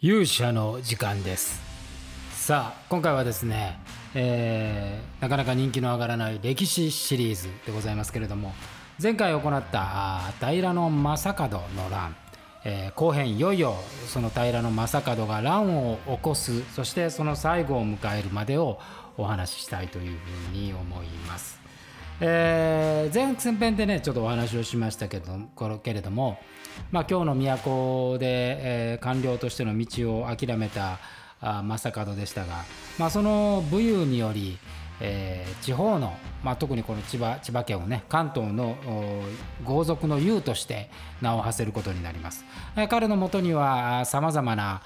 勇者の時間ですさあ今回はですね、えー、なかなか人気の上がらない歴史シリーズでございますけれども前回行った平将門の乱、えー、後編いよいよその平将門が乱を起こすそしてその最後を迎えるまでをお話ししたいというふうに思います。えー、前編でねちょっとお話をしましたけどけれども、まあ、今日の都で、えー、官僚としての道を諦めた正門でしたが、まあ、その武勇により、えー、地方の、まあ、特にこの千葉千葉県をね関東の豪族の雄として名を馳せることになります。彼のもとにはさまざまな、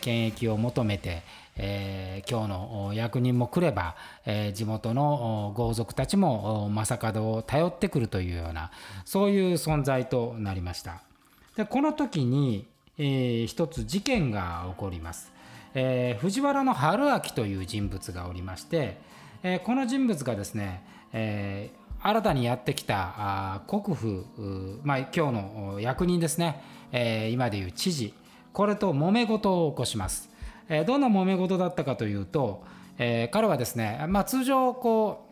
権益を求めて、えー、今日の役人も来れば、えー、地元の豪族たちも正門を頼ってくるというようなそういう存在となりました。でこの時に、えー、一つ事件が起こります、えー、藤原春明という人物がおりまして、えー、この人物がですね、えー、新たにやってきたあ国府、まあ、今日の役人ですね、えー、今でいう知事。これと揉め事を起こします。えどんな揉め事だったかというと、えー、彼はですね、まあ、通常こう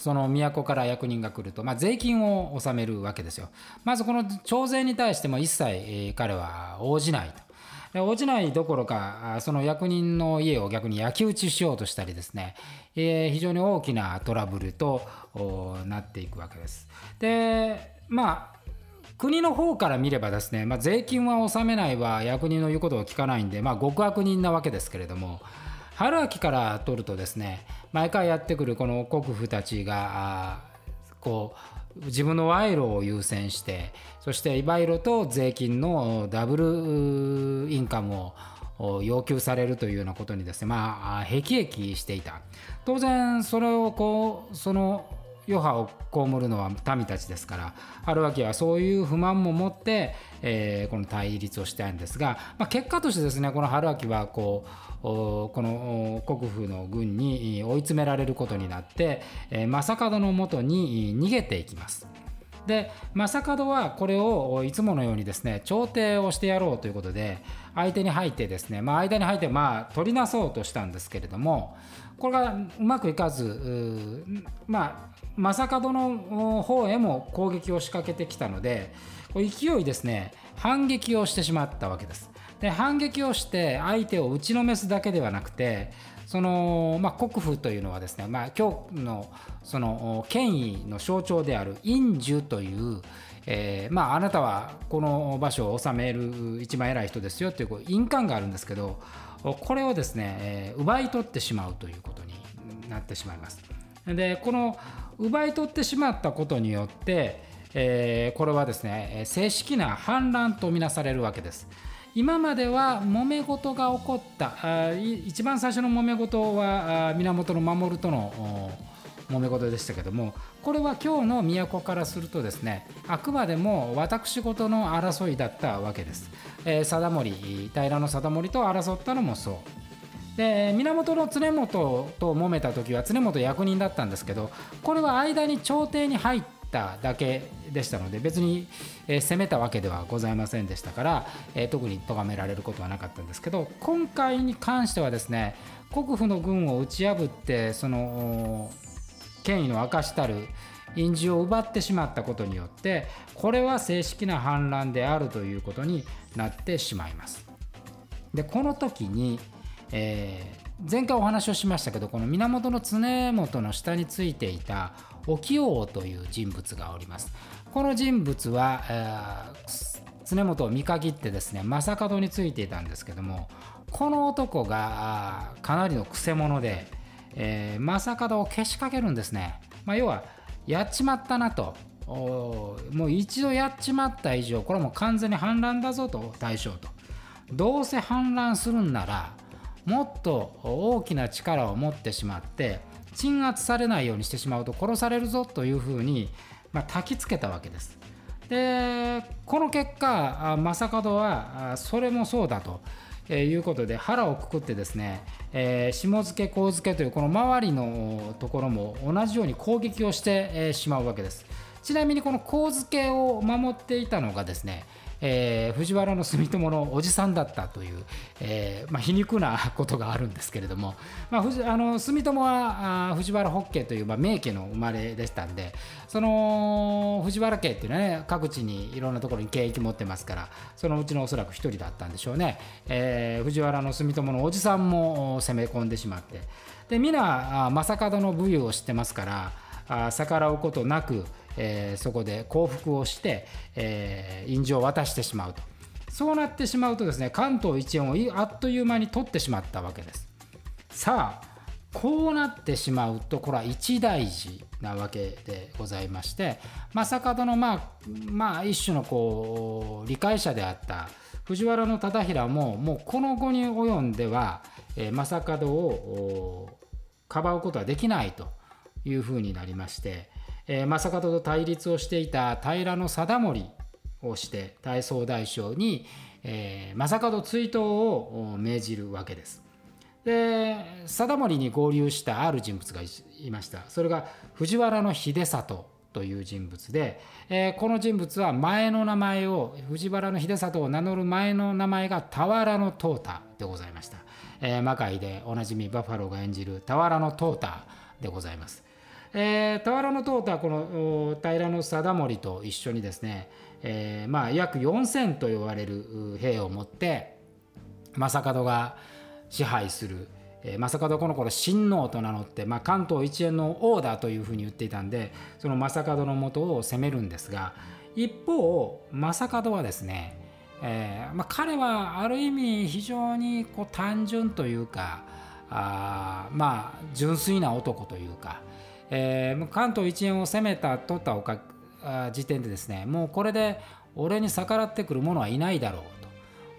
その都から役人が来ると、まあ、税金を納めるわけですよ。まずこの徴税に対しても一切、え、彼は応じないと。応じないどころか、その役人の家を逆に焼き討ちしようとしたりですね、えー、非常に大きなトラブルとなっていくわけです。で、まあ、国の方から見ればですね、まあ、税金は納めないは役人の言うことを聞かないんで、まあ、極悪人なわけですけれども春秋から取るとですね毎回やってくるこの国府たちがこう自分の賄賂を優先してそして賄賂と税金のダブルインカムを要求されるというようなことにですねまあ辟易していた。当然それをこうその余波を被るのは民たちですから春脇はそういう不満も持って、えー、この対立をしたいんですが、まあ、結果としてですねこの春秋はこうこの国府の軍に追い詰められることになって、えー、正門のもとに逃げていきます。で正門はこれをいつものようにですね調停をしてやろうということで相手に入ってですね、まあ、間に入ってまあ取りなそうとしたんですけれどもこれがうまくいかずまあ正門の方へも攻撃を仕掛けてきたので勢いですね反撃をしてしまったわけです。で反撃をして相手を打ちのめすだけではなくてその、まあ、国府というのはですね、まあ、今日のその権威の象徴である印樹という、えーまあ、あなたはこの場所を治める一番偉い人ですよというこう印鑑があるんですけどこれをですね、えー、奪い取ってしまうということになってしまいます。でこの奪い取ってしまったことによって、えー、これはですね正式な反乱とみなされるわけです。今までは揉め事が起こったあ一番最初の揉め事は源守との揉め事でしたけどもこれは今日の都からするとですねあくまでも私事の争いだったわけです。えー、貞盛平の定盛と争ったのもそう。で源の常本と揉めた時は常本役人だったんですけどこれは間に朝廷に入っただけでしたので別に、え、攻めたわけではございませんでしたから、え、特に咎められることはなかったんですけど今回に関してはですね国府の軍を打ち破ってその権威の証たる印字を奪ってしまったことによってこれは正式な反乱であるということになってしまいます。でこの時に、えー、前回お話をしましたけどこの源常本の下についていた沖王という人物がおります。この人物は、えー、常本を見限ってですね正門についていたんですけどもこの男がかなりのくせ者で、えー、正門をけしかけるんですね。まあ、要はやっちまったなともう一度やっちまった以上これはもう完全に反乱だぞと大将とどうせ反乱するんならもっと大きな力を持ってしまって鎮圧されないようにしてしまうと殺されるぞというふうに、まあ、焚きつけたわけです。でこの結果正門はそれもそうだとえー、いうことで腹をくくってですね、えー、下付け、後付けというこの周りのところも同じように攻撃をして、えー、しまうわけです。ちなみにこの後付けを守っていたのがですね、えー、藤原住友のおじさんだったという、えーまあ、皮肉なことがあるんですけれども、まあ、藤あの住友はあ藤原北家という、まあ、名家の生まれでしたんでその藤原家っていうのはね各地にいろんなところに経歴持ってますからそのうちのおそらく一人だったんでしょうね、えー、藤原住友のおじさんも攻め込んでしまって。で皆正門の武勇を知ってますからあ逆らうことなくえー、そこで降伏をして、えー、印状を渡してしまうと。そうなってしまうとですね関東一円をあっという間に取ってしまったわけです。さあこうなってしまうとこれは一大事なわけでございまして正門のまあまあ一種のこう理解者であった藤原忠衡ももうこの後に及んでは、えー、正門をかばうことはできないというふうになりまして、えー、正門と対立をしていた平定盛をして大総大将に、えー、正門追討を命じるわけです。で貞盛に合流したある人物がいました。それが藤原秀里という人物で、えー、この人物は前の名前を藤原秀里を名乗る前の名前が俵の淘汰でございました、えー、魔界でおなじみバッファローが演じる俵の淘汰でございます。えー、俵の塔はこの平定盛と一緒にですね、えー、まあ約4,000と言われる兵を持って正門が支配する、えー、正門この頃親王と名乗って、まあ、関東一円の王だというふうに言っていたんでその正門のもとを攻めるんですが一方正門はですね、えーまあ、彼はある意味非常にこう単純というかあまあ純粋な男というか。えー、関東一円を攻めた取ったおか時点でですねもうこれで俺に逆らってくる者はいないだろう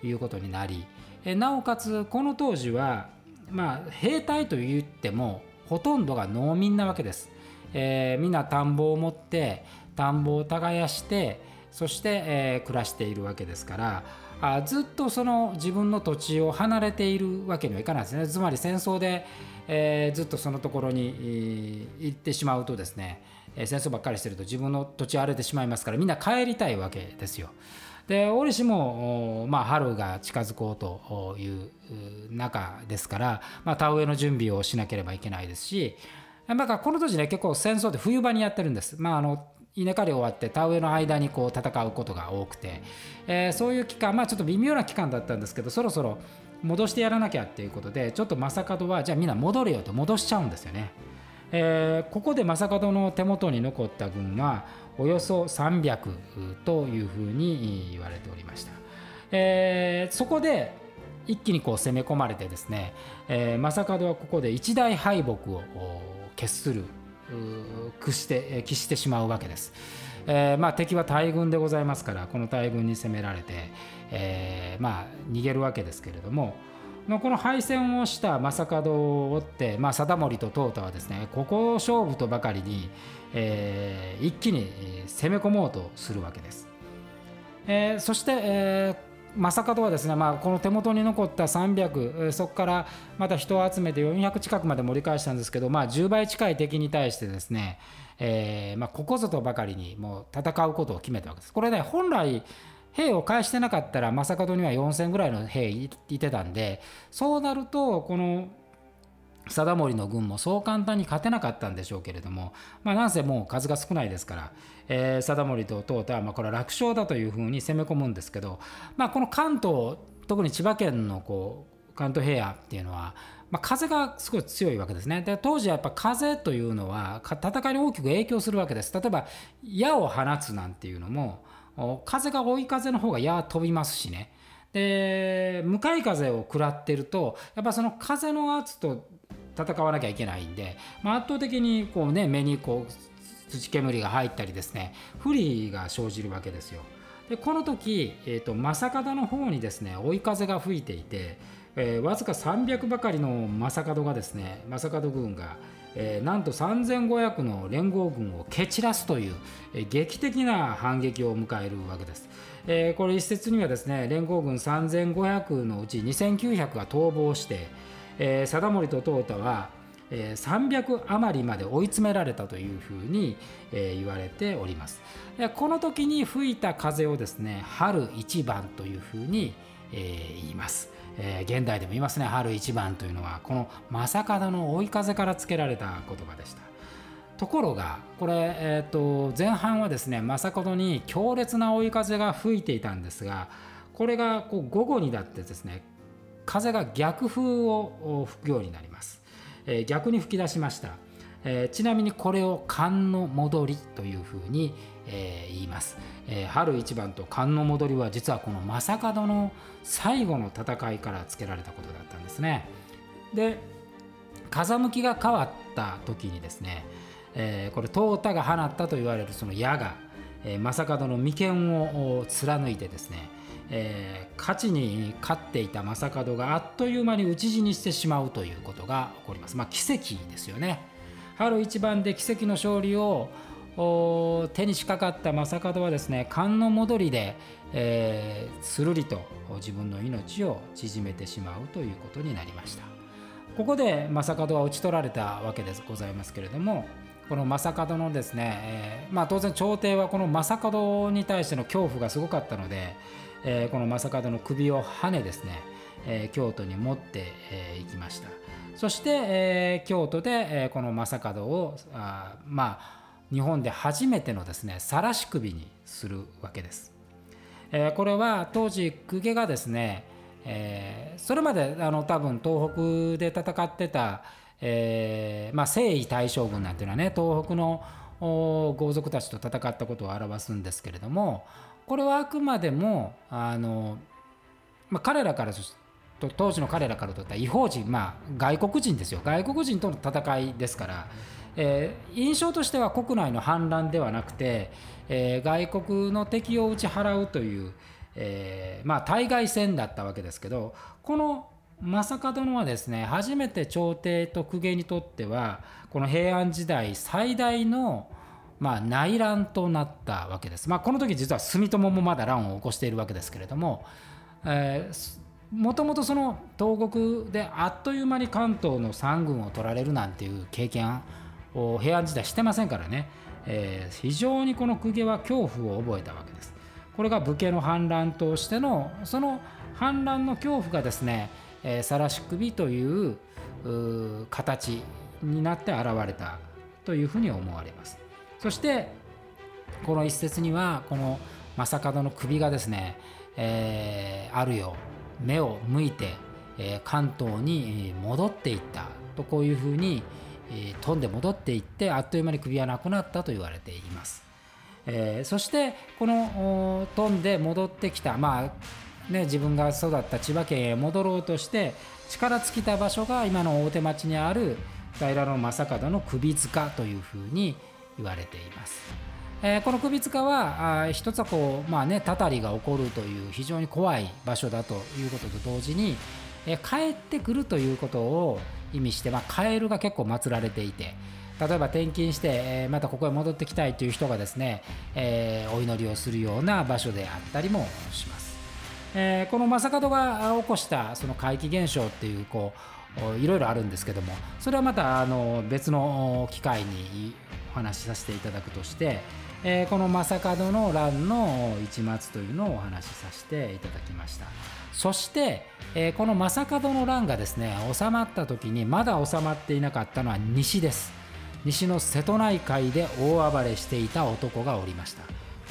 ということになり、えー、なおかつこの当時はまあ兵隊といってもほとんどが農民なわけです、えー、みんな田んぼを持って田んぼを耕してそして、えー、暮らしているわけですからあずっとその自分の土地を離れているわけにはいかないですねつまり戦争でえー、ずっとそのところに行ってしまうとですね戦争ばっかりしてると自分の土地荒れてしまいますからみんな帰りたいわけですよ。で折しも、まあ、春が近づこうという中ですから、まあ、田植えの準備をしなければいけないですしなんかこの時ね結構戦争って冬場にやってるんです。まああの稲刈り終わって田植えの間にこう戦うことが多くて、えー、そういう期間まあちょっと微妙な期間だったんですけどそろそろ戻してやらなきゃっていうことでちょっと正門はじゃあみんな戻れよと戻しちゃうんですよね。えー、ここで正門の手元に残った軍はおよそ300というふうに言われておりました。えー、そこで一気にこう攻め込まれてですね、えー、正門はここで一大敗北を決する屈して喫してしまうわけです。えー、まあ、敵は大軍でございますからこの大軍に攻められて、えー、まあ、逃げるわけですけれども、ま、この敗戦をした正門を追って、まあ、貞盛と淘汰はですねここを勝負とばかりに、えー、一気に攻め込もうとするわけです。えー、そして、えー正門はですね、まあ、この手元に残った300そこからまた人を集めて400近くまで盛り返したんですけど、まあ、10倍近い敵に対してですね、えーまあ、ここぞとばかりにもう戦うことを決めたわけです。これね本来兵を返してなかったら正門には4000ぐらいの兵いてたんでそうなるとこの貞盛の軍もそう簡単に勝てなかったんでしょうけれども、まあ、なんせもう数が少ないですから、えー、貞盛と淘汰はまあこれは楽勝だというふうに攻め込むんですけど、まあ、この関東特に千葉県のこう関東平野っていうのはまあ、風がすごい強いわけですね。で当時はやっぱ風というのは戦いに大きく影響するわけです。例えば矢を放つなんていうのも風が追い風の方が矢飛びますしね。で向かい風を食らってるとやっぱその風の圧と戦わなきゃいけないんで、まあ、圧倒的にこう、ね、目にこう土煙が入ったりですね不利が生じるわけですよ。でこの時、えーと、正門の方にですね追い風が吹いていてえー、わずか300ばかりの正門がですね正門軍が、えー、なんと3500の連合軍を蹴散らすという、えー、劇的な反撃を迎えるわけです。えー、これ一説にはですね連合軍3500のうち2900が逃亡して、えー、貞盛と淘汰はえ300余りまで追い詰められたというふうに、え言われております。この時に吹いた風をですね春一番というふうに、え言います、え現代でも言いますね。春一番というのはこの正門の追い風から付けられた言葉でした。ところがこれ、えーと、前半はですね正門に強烈な追い風が吹いていたんですがこれがこう午後になってですね風が逆風を吹くようになります、えー、逆に吹き出しました、えー、ちなみにこれを寒の戻りというふうに、えー、言います、え春一番と寒の戻りは実はこの正門の最後の戦いから付けられたことだったんですね。で風向きが変わった時にですね、えこれ淘汰が放ったと言われるその矢が、え正門の眉間を貫いてですねえー、勝ちに勝っていた正門があっという間に討ち死にしてしまうということが起こります。まあ、奇跡ですよね。春一番で奇跡の勝利を手にしかかった正門はですね寒の戻りで、えー、するりと自分の命を縮めてしまうということになりましたここで正門は討ち取られたわけでございますけれどもこの正門のですね、えー、まあ、当然朝廷はこの正門に対しての恐怖がすごかったので、えー、この正門の首をはねですね、えー、京都に持ってい、きました。そして、えー、京都で、えー、この正門をあまあ日本で初めてのですね晒し首にするわけです、えー、これは当時公家がですね、えー、それまであの多分東北で戦ってた、えーまあ、征夷大将軍なんていうのはね東北の豪族たちと戦ったことを表すんですけれどもこれはあくまでもあの、まあ、彼らからと当時の彼らからとった違法人、まあ、外国人ですよ。外国人との戦いですから、えー、印象としては国内の反乱ではなくて、えー、外国の敵を打ち払うという、えー、まあ、対外戦だったわけですけどこの正門はですね初めて朝廷と公家にとってはこの平安時代最大のまあ、内乱となったわけです。まあ、この時実は住友もまだ乱を起こしているわけですけれども、えー、もともとその東国であっという間に関東の三軍を取られるなんていう経験を平安時代してませんからね、えー、非常にこの公家は恐怖を覚えたわけです。これが武家の反乱としてのその反乱の恐怖がですね「さらし首」という形になって現れたというふうに思われます。そしてこの一節にはこの正門の首がですね、えー、あるよ目を向いて、えー、関東に戻っていったとこういうふうに、えー、飛んで戻っていってあっという間に首はなくなったと言われています。えー、そしてこの飛んで戻ってきたまあね自分が育った千葉県へ戻ろうとして力尽きた場所が今の大手町にある平野正門の首塚というふうに言われています。えー、この首塚はあ一つはこうまあねたたりが起こるという非常に怖い場所だということと同時に、えー、帰ってくるということを意味して、まあ、カエルが結構祀られていて例えば転勤して、えー、またここへ戻ってきたいという人がですね、えー、お祈りをするような場所であったりもします。えー、この正門が起こしたその怪奇現象っていうこういろいろあるんですけどもそれはまたあの別の機会にお話しさせていただくとして、えー、この正門の乱の一末というのをお話しさせていただきました。そして、えー、この正門の乱がですね収まった時にまだ収まっていなかったのは西です。西の瀬戸内海で大暴れしていた男がおりました。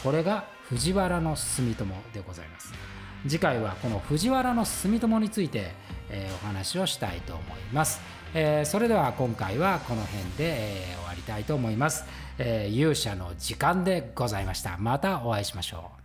これが藤原住友でございます。次回はこの藤原の住友について、えー、お話をしたいと思います。えー、それでは今回はこの辺で、えー、終わりたいと思います、え、勇者の時間でございました。またお会いしましょう。